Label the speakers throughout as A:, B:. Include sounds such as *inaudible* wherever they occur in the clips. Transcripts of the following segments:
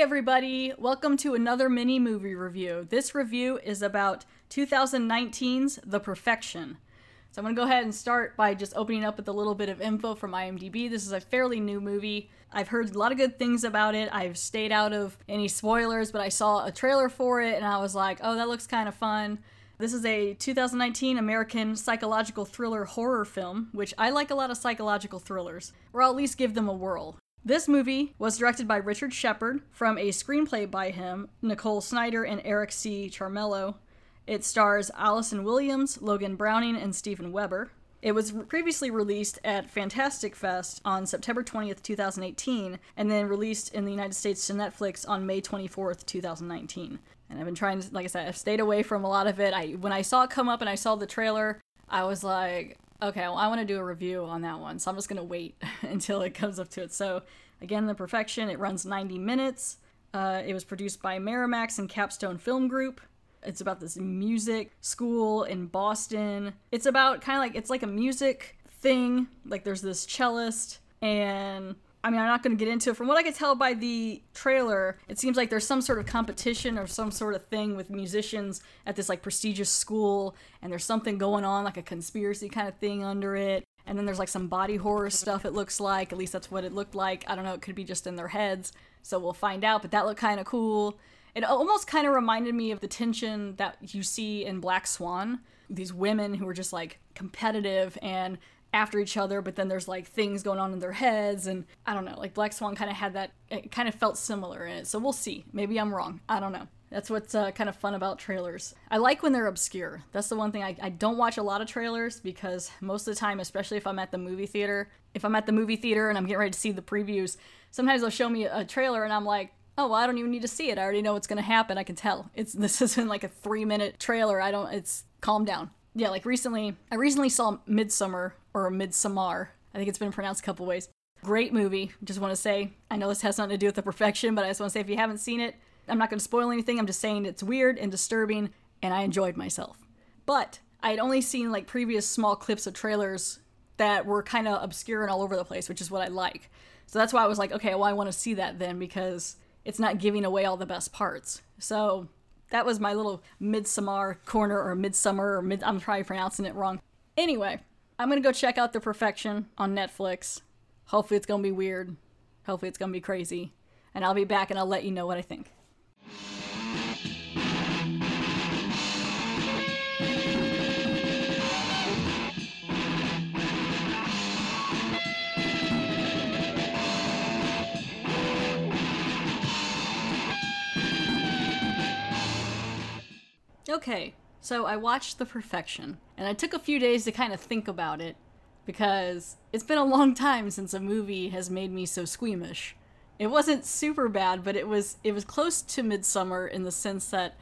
A: Everybody, welcome to another mini movie review. This review is about 2019's The Perfection. So I'm going to go ahead and start by just opening up with a little bit of info from IMDb. This is a fairly new movie. I've heard a lot of good things about it. I've stayed out of any spoilers, but I saw a trailer for it and I was like, oh, that looks kind of fun. This is a 2019 American psychological thriller horror film, which I like a lot of psychological thrillers, or I'll at least give them a whirl. This movie was directed by Richard Shepard from a screenplay by him, Nicole Snyder, and Eric C. Charmelo. It stars Allison Williams, Logan Browning, and Steven Weber. It was previously released at Fantastic Fest on September 20th, 2018, and then released in the United States to Netflix on May 24th, 2019. And I've been trying to, like I said, I've stayed away from a lot of it. I when I saw it come up and I saw the trailer, I was like, Okay, well, I want to do a review on that one, so I'm just going to wait *laughs* until it comes up to it. So, again, The Perfection, it runs 90 minutes. Uh, it was produced by Miramax and Capstone Film Group. It's about this music school in Boston. It's about kind of like, it's like a music thing. Like, there's this cellist, and I mean, I'm not going to get into it. From what I could tell by the trailer, it seems like there's some sort of competition or some sort of thing with musicians at this like prestigious school, and there's something going on, like a conspiracy kind of thing under it. And then there's like some body horror stuff, it looks like. At least that's what it looked like. I don't know, it could be just in their heads. So we'll find out, but that looked kind of cool. It almost kind of reminded me of the tension that you see in Black Swan. These women who are just like competitive and after each other, but then there's like things going on in their heads, and I don't know. Like Black Swan kind of had that. It kind of felt similar in it. So we'll see. Maybe I'm wrong. I don't know. That's what's uh, kind of fun about trailers. I like when they're obscure. That's the one thing I, I don't watch a lot of trailers because most of the time, especially if I'm at the movie theater, if I'm at the movie theater and I'm getting ready to see the previews, sometimes they'll show me a trailer and I'm like, oh well, I don't even need to see it. I already know what's gonna happen. I can tell. It's *laughs* this isn't like a three minute trailer. I don't. It's calm down yeah, like recently, I recently saw Midsommar or Midsommar. I think it's been pronounced a couple ways. Great movie. Just want to say, I know this has nothing to do with the perfection, but I just want to say if you haven't seen it, I'm not going to spoil anything. I'm just saying it's weird and disturbing, and I enjoyed myself. But I had only seen like previous small clips of trailers that were kind of obscure and all over the place, which is what I like. So that's why I was like, okay, well, I want to see that then because it's not giving away all the best parts. So that was my little midsummer corner or midsummer or mid. I'm probably pronouncing it wrong. Anyway, I'm gonna go check out The Perfection on Netflix. Hopefully, it's gonna be weird. Hopefully, it's gonna be crazy. And I'll be back and I'll let you know what I think. Okay, so I watched The Perfection, and I took a few days to kind of think about it because it's been a long time since a movie has made me so squeamish. It wasn't super bad, but it was it was close to Midsommar in the sense that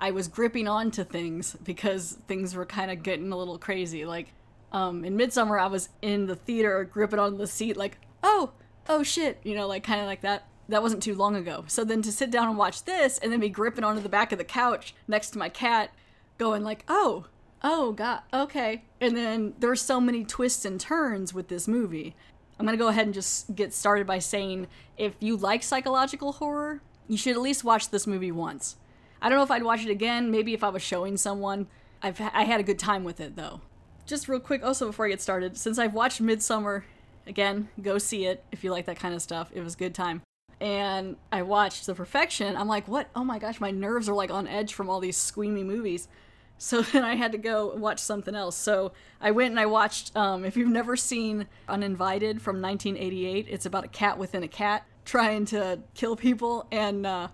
A: I was gripping onto things because things were kind of getting a little crazy. Like um, in Midsommar, I was in the theater gripping on the seat, like oh oh shit, you know, like kind of like that that wasn't too long ago. So then to sit down and watch this and then be gripping onto the back of the couch next to my cat, going like, oh, oh god, okay. And then there's so many twists and turns with this movie. I'm gonna go ahead and just get started by saying if you like psychological horror, you should at least watch this movie once. I don't know if I'd watch it again. Maybe if I was showing someone. I've I had a good time with it though. Just real quick, also before I get started, since I've watched Midsommar again, go see it if you like that kind of stuff. It was a good time and I watched The Perfection. I'm like, what? Oh my gosh, my nerves are like on edge from all these squeamy movies. *laughs* So then I had to go watch something else. So I went and I watched, um, if you've never seen Uninvited from 1988, it's about a cat within a cat trying to kill people. And uh,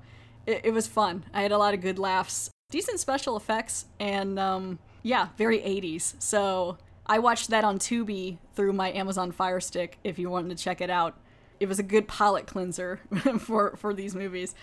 A: it, it, was fun. I had a lot of good laughs, decent special effects, and um, yeah, very 80s. So I watched that on Tubi through my Amazon Fire Stick if you wanted to check it out it was a good palate cleanser *laughs* for for these movies.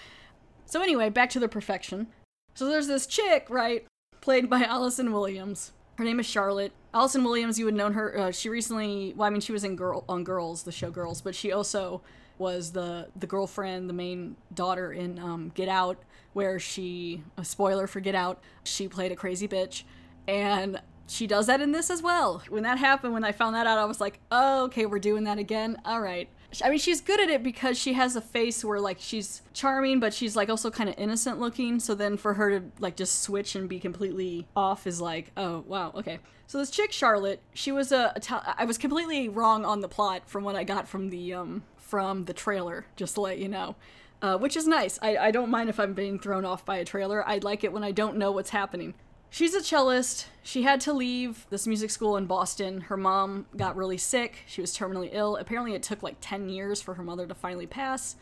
A: So anyway, back to the perfection. So there's this chick, right, played by *laughs* Allison Williams. Her name is Charlotte. Allison Williams, you would known her. Uh, she recently, well, I mean, she was in Girl on Girls, the show Girls, but she also was the the girlfriend, the main daughter in um, Get Out, where she a spoiler for Get Out, she played a crazy bitch, and she does that in this as well. When that happened, when I found that out, I was like, oh, okay, we're doing that again. All right. I mean, she's good at it because she has a face where like she's charming, but she's like also kind of innocent looking. So then for her to like just switch and be completely off is like, oh wow, okay. So this chick Charlotte, she was a I was completely wrong on the plot from what I got from the um from the trailer, just to let you know. Uh, which is nice. I, I don't mind if I'm being thrown off by a trailer. I like it when I don't know what's happening. She's a cellist. She had to leave this music school in Boston. Her mom got really sick. She was terminally ill. Apparently, it took like 10 years for her mother to finally pass.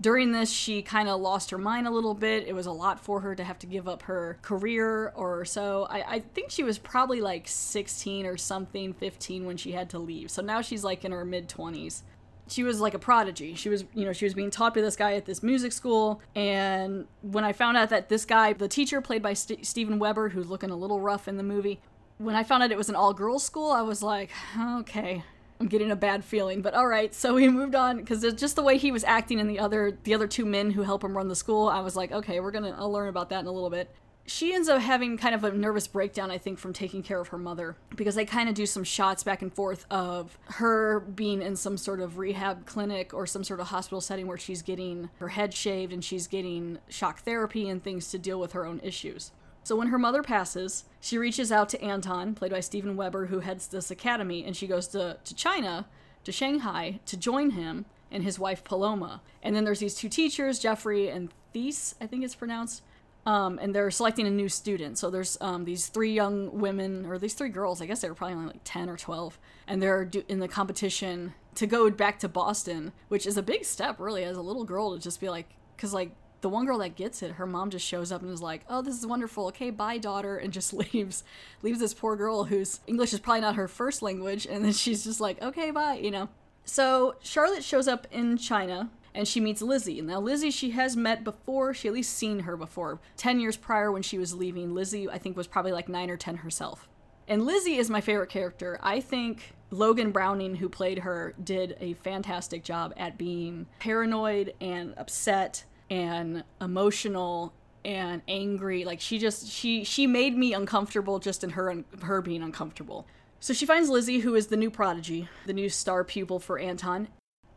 A: During this, she kind of lost her mind a little bit. It was a lot for her to have to give up her career or so. I, I think she was probably like 16 or something, 15 when she had to leave. So now she's like in her mid 20s she was like a prodigy. She was, you know, she was being taught by this guy at this music school. And when I found out that this guy, the teacher played by St- Steven Weber, who's looking a little rough in the movie, when I found out it was an all girls school, I was like, okay, I'm getting a bad feeling. But all right, so we moved on because just the way he was acting and the other the other two men who help him run the school, I was like, okay, we're gonna I'll learn about that in a little bit she ends up having kind of a nervous breakdown, I think, from taking care of her mother because they kind of do some shots back and forth of her being in some sort of rehab clinic or some sort of hospital setting where she's getting her head shaved and she's getting shock therapy and things to deal with her own issues. So when her mother passes, she reaches out to Anton, played by Steven Weber, who heads this academy, and she goes to, to China, to Shanghai, to join him and his wife Paloma. And then there's these two teachers, Jeffrey and Theis, I think it's pronounced, um, and they're selecting a new student. So there's um, these three young women, or these three girls. I guess they were probably only like ten or twelve, and they're in the competition to go back to Boston, which is a big step, really, as a little girl to just be like, because like the one girl that gets it, her mom just shows up and is like, "Oh, this is wonderful. Okay, bye, daughter," and just *laughs* leaves, leaves this poor girl whose English is probably not her first language, and then she's just like, "Okay, bye," you know. So Charlotte shows up in China and she meets Lizzie. Now, Lizzie, she has met before, she at least seen her before. 10 years prior when she was leaving, Lizzie, I think, was probably like 9 or 10 herself. And Lizzie is my favorite character. I think Logan Browning, who played her, did a fantastic job at being paranoid and upset and emotional and angry like she just she she made me uncomfortable just in her her being uncomfortable so she finds Lizzie, who is the new prodigy, the new star pupil for Anton,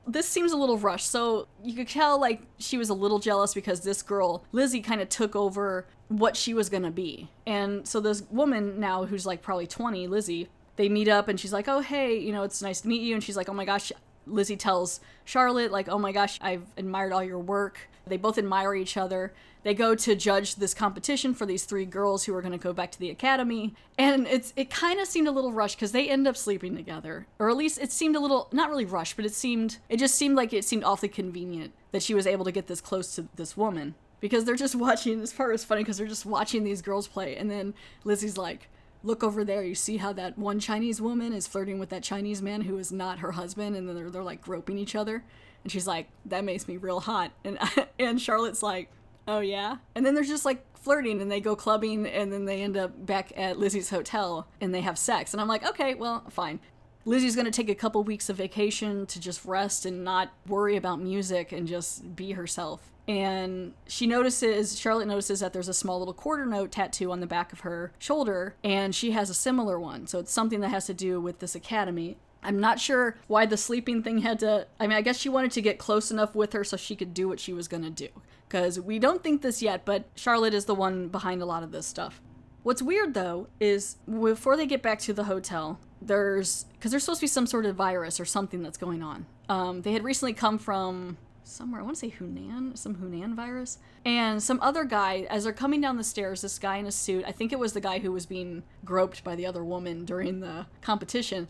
A: this seems a little rushed. So you could tell like she was a little jealous because this girl, Lizzie, kind of took over what she was gonna be. And so this woman now who's like probably 20, Lizzie, they meet up and she's like, Oh hey, you know, it's nice to meet you. And she's like, Oh my gosh, Lizzie tells Charlotte, like, oh my gosh, I've admired all your work. They both admire each other. They go to judge this competition for these three girls who are going to go back to the academy. And it's it kind of seemed a little rushed because they end up sleeping together. Or at least it seemed a little, not really rushed, but it seemed, it just seemed like it seemed awfully convenient that she was able to get this close to this woman. Because they're just *laughs* watching, this part is funny because they're just watching these girls play. And then Lizzie's like, look over there you see how that one chinese woman is flirting with that chinese man who is not her husband and then they're, they're like groping each other and she's like that makes me real hot and *laughs* and charlotte's like oh yeah and then there's just like flirting and they go clubbing and then they end up back at lizzie's hotel and they have sex and i'm like okay well fine Lizzie's going to take a couple weeks of vacation to just rest and not worry about music and just be herself. And she notices, Charlotte notices that there's a small little quarter note tattoo on the back of her shoulder, and she has a similar one. So it's something that has to do with this academy. I'm not sure why the sleeping thing had to. I mean, I guess she wanted to get close enough with her so she could do what she was going to do. Because we don't think this yet, but Charlotte is the one behind a lot of this stuff. What's weird though is before they get back to the hotel, there's because there's supposed to be some sort of virus or something that's going on. Um, they had recently come from somewhere. I want to say Hunan, some Hunan virus, and some other guy. As they're coming down the stairs, this guy in a suit. I think it was the guy who was being groped by the other woman during the competition.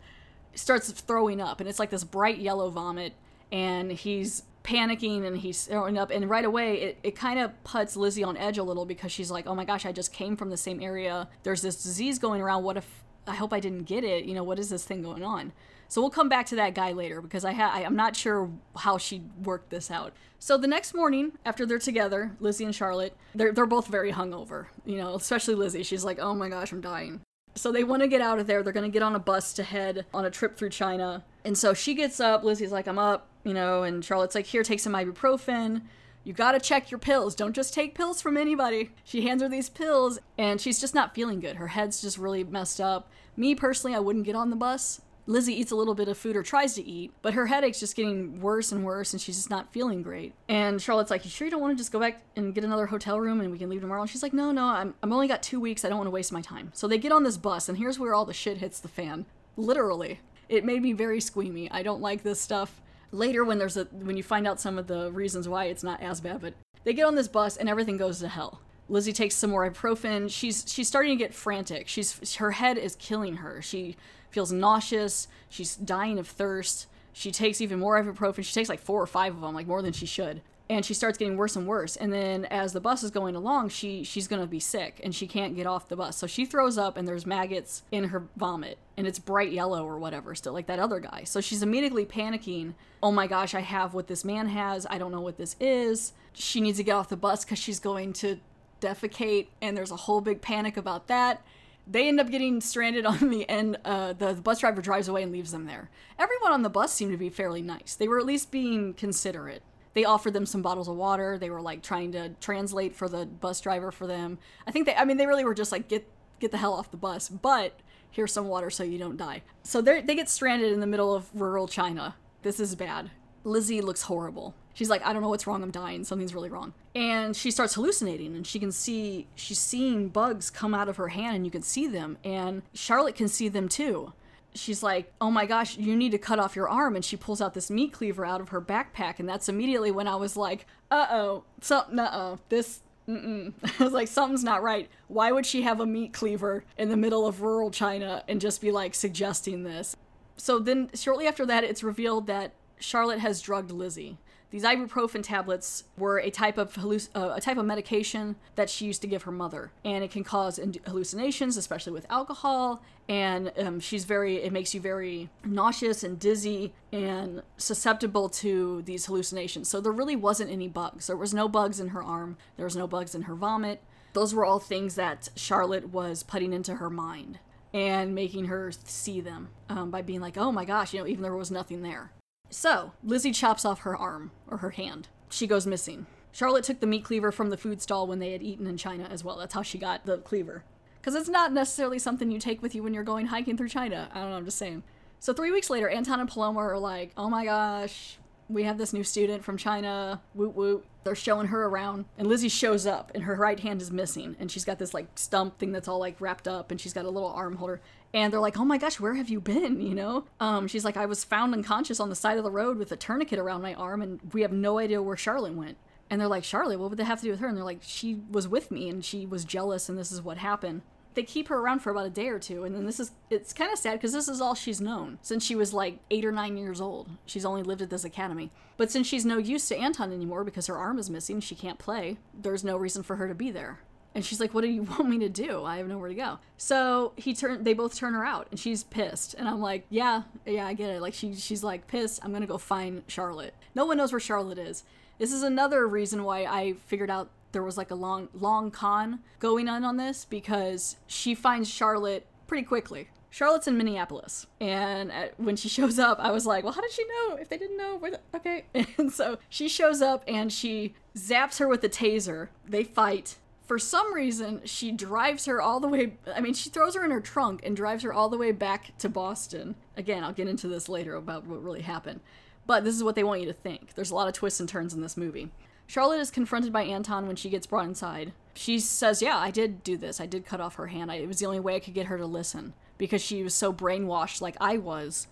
A: Starts throwing up, and it's like this bright yellow vomit, and he's panicking and he's throwing up and right away it, it kind of puts lizzie on edge a little because she's like oh my gosh i just came from the same area there's this disease going around what if I hope I didn't get it. You know, what is this thing going on? So we'll come back to that guy later because I, ha- I am not sure how she worked this out. So the next morning, after they're together, Lizzie and Charlotte, they're they're both very hungover. You know, especially Lizzie. She's like, "Oh my gosh, I'm dying." So they want to get out of there. They're going to get on a bus to head on a trip through China. And so she gets up. Lizzie's like, "I'm up," you know, and Charlotte's like, "Here, take some ibuprofen." You gotta check your pills. Don't just take pills from anybody. She hands her these pills, and she's just not feeling good. Her head's just really messed up. Me personally, I wouldn't get on the bus. Lizzie eats a little bit of food or tries to eat, but her headache's just getting worse and worse and she's just not feeling great. And Charlotte's like, You sure you don't want to just go back and get another hotel room and we can leave tomorrow? And she's like, No, no, I'm, I'm only got two weeks. I don't want to waste my time. So they get on this bus, and here's where all the shit hits the fan. Literally. It made me very squeamy. I don't like this stuff. Later, when there's a when you find out some of the reasons why it's not as bad, but they get on this bus and everything goes to hell. Lizzie takes some more ibuprofen. She's she's starting to get frantic. She's her head is killing her. She feels nauseous. She's dying of thirst. She takes even more ibuprofen. She takes like four or five of them, like more than she should. And she starts getting worse and worse. And then as the bus is going along, she she's gonna be sick and she can't get off the bus. So she throws up and there's maggots in her vomit and it's bright yellow or whatever, still like that other guy. So she's immediately panicking. Oh my gosh, I have what this man has. I don't know what this is. She needs to get off the bus because she's going to defecate, and there's a whole big panic about that they end up getting stranded *laughs* on the end. Uh, the, the bus driver drives away and leaves them there. Everyone on the bus seemed to be fairly nice. They were at least being considerate. They offered them some bottles of water. They were like trying to translate for the bus driver for them. I think they, I mean, they really were just like, get get the hell off the bus. But here's some water so you don't die. So they they get stranded in the middle of rural China. This is bad. Lizzie looks horrible. She's like, I don't know what's wrong. I'm dying. Something's really wrong. And she starts hallucinating and she can see, she's seeing bugs come out of her hand and you can see them. And Charlotte can see them too. She's like, oh my gosh, you need to cut off your arm. And she pulls out this meat cleaver out of her backpack. And that's immediately when I was like, uh oh, something, uh oh, this, Mm-mm. *laughs* I was like, something's not right. Why would she have a meat cleaver in the middle of rural China and just be like suggesting this? So then, shortly after that, it's revealed that Charlotte has drugged Lizzie. These ibuprofen tablets were a type of halluc- uh, a type of medication that she used to give her mother, and it can cause hallucinations, especially with alcohol. And um, she's very, it makes you very nauseous and dizzy and susceptible to these hallucinations. So there really wasn't any bugs. There was no bugs in her arm. There was no bugs in her vomit. Those were all things that Charlotte was putting into her mind and making her see them um, by being like, oh my gosh, you know, even though there was nothing there. So, Lizzie chops off her arm, or her hand. She goes missing. Charlotte took the meat cleaver from the food stall when they had eaten in China as well. That's how she got the cleaver. Because it's not necessarily something you take with you when you're going hiking through China. I don't know, I'm just saying. So, three weeks later, Anton and Paloma are like, oh my gosh, we have this new student from China. Woot woot. They're showing her around, and Lizzie shows up, and her right hand is missing, and she's got this like stump thing that's all like wrapped up, and she's got a little arm holder. And they're like, "Oh my gosh, where have you been?" You know? Um, she's like, "I was found unconscious on the side of the road with a tourniquet around my arm, and we have no idea where Charlotte went." And they're like, "Charlotte, what would that have to do with her?" And they're like, "She was with me, and she was jealous, and this is what happened." They keep her around for about a day or two and then this is it's kind of sad because this is all she's known since she was like eight or nine years old. She's only lived at this academy. But since she's no use to anton anymore because her arm is missing she can't play there's no reason for her to be there. And she's like what do you *laughs* want me to do? I have nowhere to go. So he turned they both turn her out and she's pissed and i'm like yeah yeah i get it. Like she, she's like pissed i'm gonna go find charlotte. No one knows where charlotte is. This is another reason why i figured out there was like a long long con going on on this because she finds Charlotte pretty quickly. Charlotte's in Minneapolis, and when she shows up, I was like, "Well, how did she know? If they didn't know, where the okay?" *laughs* And so she shows up and she zaps her with a taser. They fight. For some reason, she drives her all the way. I mean, she throws her in her trunk and drives her all the way back to Boston. Again, I'll get into this later about what really happened. But this is what they want you to think. There's a lot of twists and turns in this movie. Charlotte is confronted by Anton when she gets brought inside. She says, Yeah, I did do this. I did cut off her hand. I, it was the only way I could get her to listen because she was so brainwashed like I was.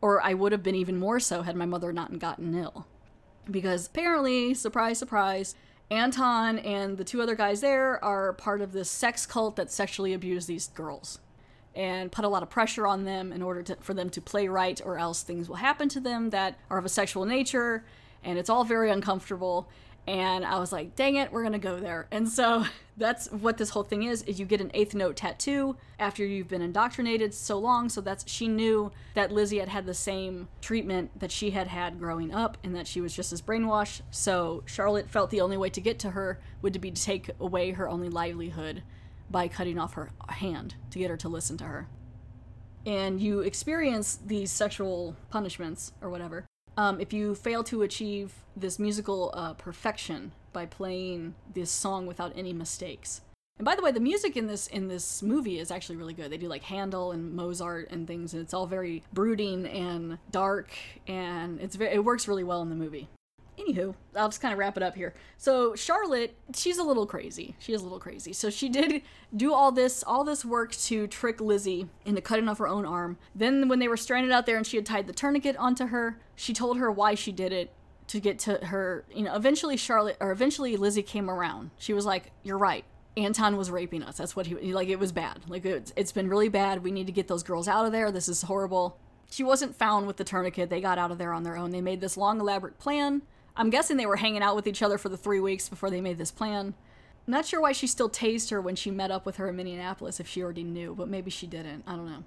A: Or I would have been even more so had my mother not gotten ill. Because apparently, surprise, surprise, Anton and the two other guys there are part of this sex cult that sexually abused these girls and put a lot of pressure on them in order to, for them to play right, or else things will happen to them that are of a sexual nature, and it's all very uncomfortable and I was like, dang it, we're gonna go there. And so *laughs* that's what this whole thing is, is you get an eighth note tattoo after you've been indoctrinated so long. So that's she knew that Lizzie had had the same treatment that she had had growing up and that she was just as brainwashed. So Charlotte felt the only way to get to her would be to take away her only livelihood by cutting off her hand to get her to listen to her. And you experience these sexual punishments or whatever um, if you fail to achieve this musical uh, perfection by playing this song without any mistakes. And by the way, the music in this in this movie is actually really good. They do like Handel and Mozart and things, and it's all very brooding and dark, and it's very it works really well in the movie. Anywho, I'll just kind of wrap it up here. So Charlotte, she's a little crazy. She is a little crazy. So she did do all this all this work to trick Lizzie into cutting off her own arm. Then when they were stranded out there and she had tied the tourniquet onto her, she told her why she did it to get to her. You know, eventually Charlotte or eventually Lizzie came around. She was like, "You're right. Anton was raping us. That's what he like. It was bad. Like it, it's been really bad. We need to get those girls out of there. This is horrible." She wasn't found with the tourniquet. They got out of there on their own. They made this long, elaborate plan. I'm guessing they were hanging out with each other for the three weeks before they made this plan. Not sure why she still tased her when she met up with her in Minneapolis if she already knew, but maybe she didn't. I don't know.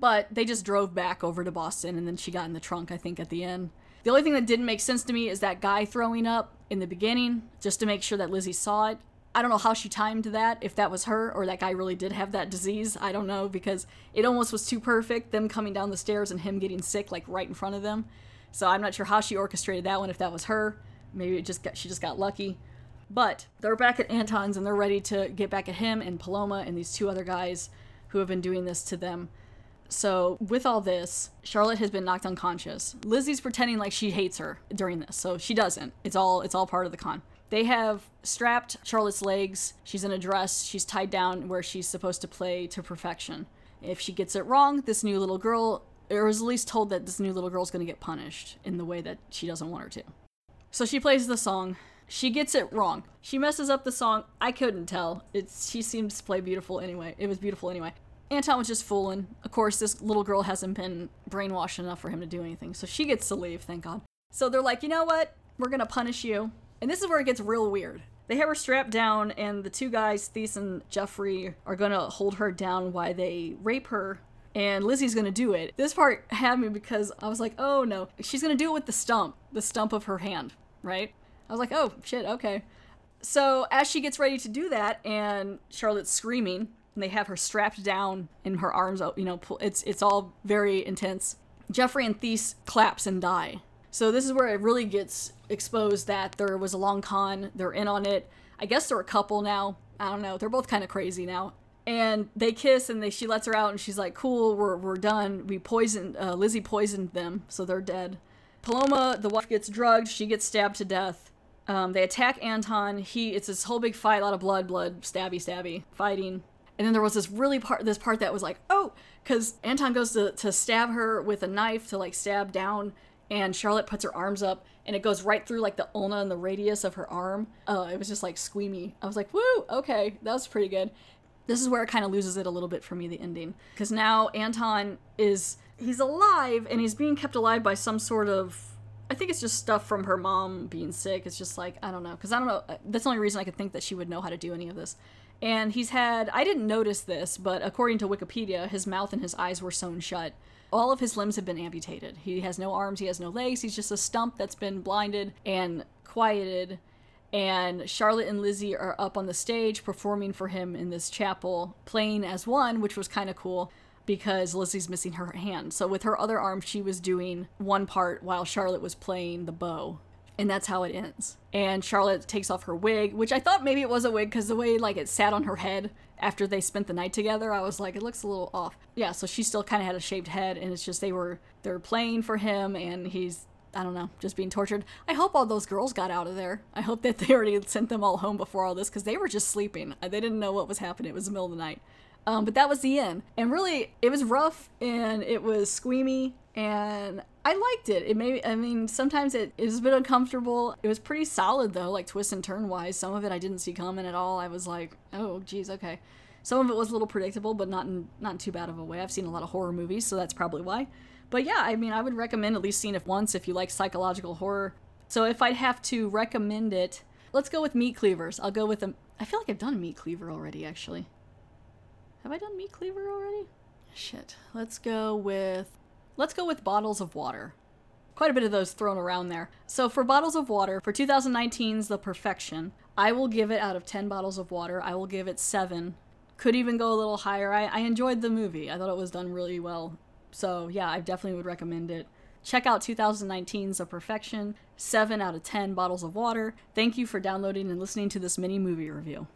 A: But they just drove back over to Boston and then she got in the trunk, I think, at the end. The only thing that didn't make sense to me is that guy throwing up in the beginning, just to make sure that Lizzie saw it. I don't know how she timed that, if that was her or that guy really did have that disease. I don't know because it almost was too perfect, them coming down the stairs and him getting sick like right in front of them. So I'm not sure how she orchestrated that one, if that was her. Maybe it just got, she just got lucky. But they're back at Anton's and they're ready to get back at him and Paloma and these two other guys who have been doing this to them. So, with all this, Charlotte has been knocked unconscious. Lizzie's pretending like she hates her during this, so she doesn't. It's all it's all part of the con. They have strapped Charlotte's legs. She's in a dress. She's tied down where she's supposed to play to perfection. If she gets it wrong, this new little girl, or is at least told that this new little girl's going to get punished in the way that she doesn't want her to. So she plays the song. She gets it wrong. She messes up the song. I couldn't tell. It's she seems to play beautiful anyway. It was beautiful anyway. Anton was just fooling. Of course, this little girl hasn't been brainwashed enough for him to do anything, so she gets to leave, thank God. So they're like, you know what? We're gonna punish you. And this is where it gets real weird. They have her strapped down, and the two guys, Theis and Jeffrey, are gonna hold her down while they rape her. And Lizzie's gonna do it. This part had me because I was like, oh no. She's gonna do it with the stump, the stump of her hand, right? I was like, oh shit, okay. So as she gets ready to do that, and Charlotte's screaming, and they have her strapped down and her arms you know, it's it's all very intense. Jeffrey and Theis collapse and die. So this is where it really gets exposed that there was a long con. They're in on it. I guess they're a couple now. I don't know. They're both kind of crazy now. And they kiss and they she lets her out and she's like, "Cool, we're we're done. We poisoned uh, Lizzie poisoned them, so they're dead." Paloma, the wife, gets drugged. She gets stabbed to death. Um, they attack Anton. He it's this whole big fight, a lot of blood, blood, stabby, stabby, fighting. And then there was this really part, this part that was like, oh, because Anton goes to, to stab her with a knife to like stab down, and Charlotte puts her arms up, and it goes right through like the ulna and the radius of her arm. Uh, it was just like squeamy. I was like, woo, okay, that was pretty good. This is where it kind of loses it a little bit for me, the ending, because now Anton is he's alive and he's being kept alive by some sort of I think it's just stuff from her mom being sick. It's just like I don't know, because I don't know. Uh, that's the only reason I could think that she would know how to do any of this. And he's had, I didn't notice this, but according to Wikipedia, his mouth and his eyes were sewn shut. All of his limbs have been amputated. He has no arms, he has no legs, he's just a stump that's been blinded and quieted. And Charlotte and Lizzie are up on the stage performing for him in this chapel, playing as one, which was kind of cool because Lizzie's missing her hand. So with her other arm, she was doing one part while Charlotte was playing the bow and that's how it ends. And Charlotte takes off her wig, which I thought maybe it was a wig because the way like it sat on her head after they spent the night together, I was like, it looks a little off. Yeah, so she still kind of had a shaved head, and it's just they were they're playing for him, and he's I don't know, just being tortured. I hope all those girls got out of there. I hope that they already sent them all home before all this because they were just sleeping. They didn't know what was happening. It was the middle of the night. Um, but that was the end. And really, it was rough and it was squeamy and I liked it. It made I mean sometimes it, it was a bit uncomfortable. It was pretty solid though, like twist and turn wise. Some of it I didn't see coming at all. I was like, oh geez, okay. Some of it was a little predictable, but not in not in too bad of a way. I've seen a lot of horror movies, so that's probably why. But yeah, I mean, I would recommend at least seeing it once if you like psychological horror. So if I'd have to recommend it, let's go with Meat Cleavers. I'll go with them. I feel like I've done Meat Cleaver already, actually. Have I done Meat Cleaver already? Shit. Let's go with Let's go with bottles of water. Quite a bit of those thrown around there. So for bottles of water, for 2019's The Perfection, I will give it out of 10 bottles of water, I will give it 7. Could even go a little higher. I, I enjoyed the movie. I thought it was done really well. So yeah, I definitely would recommend it. Check out 2019's The Perfection, 7 out of 10 bottles of water. Thank you for downloading and listening to this mini movie review.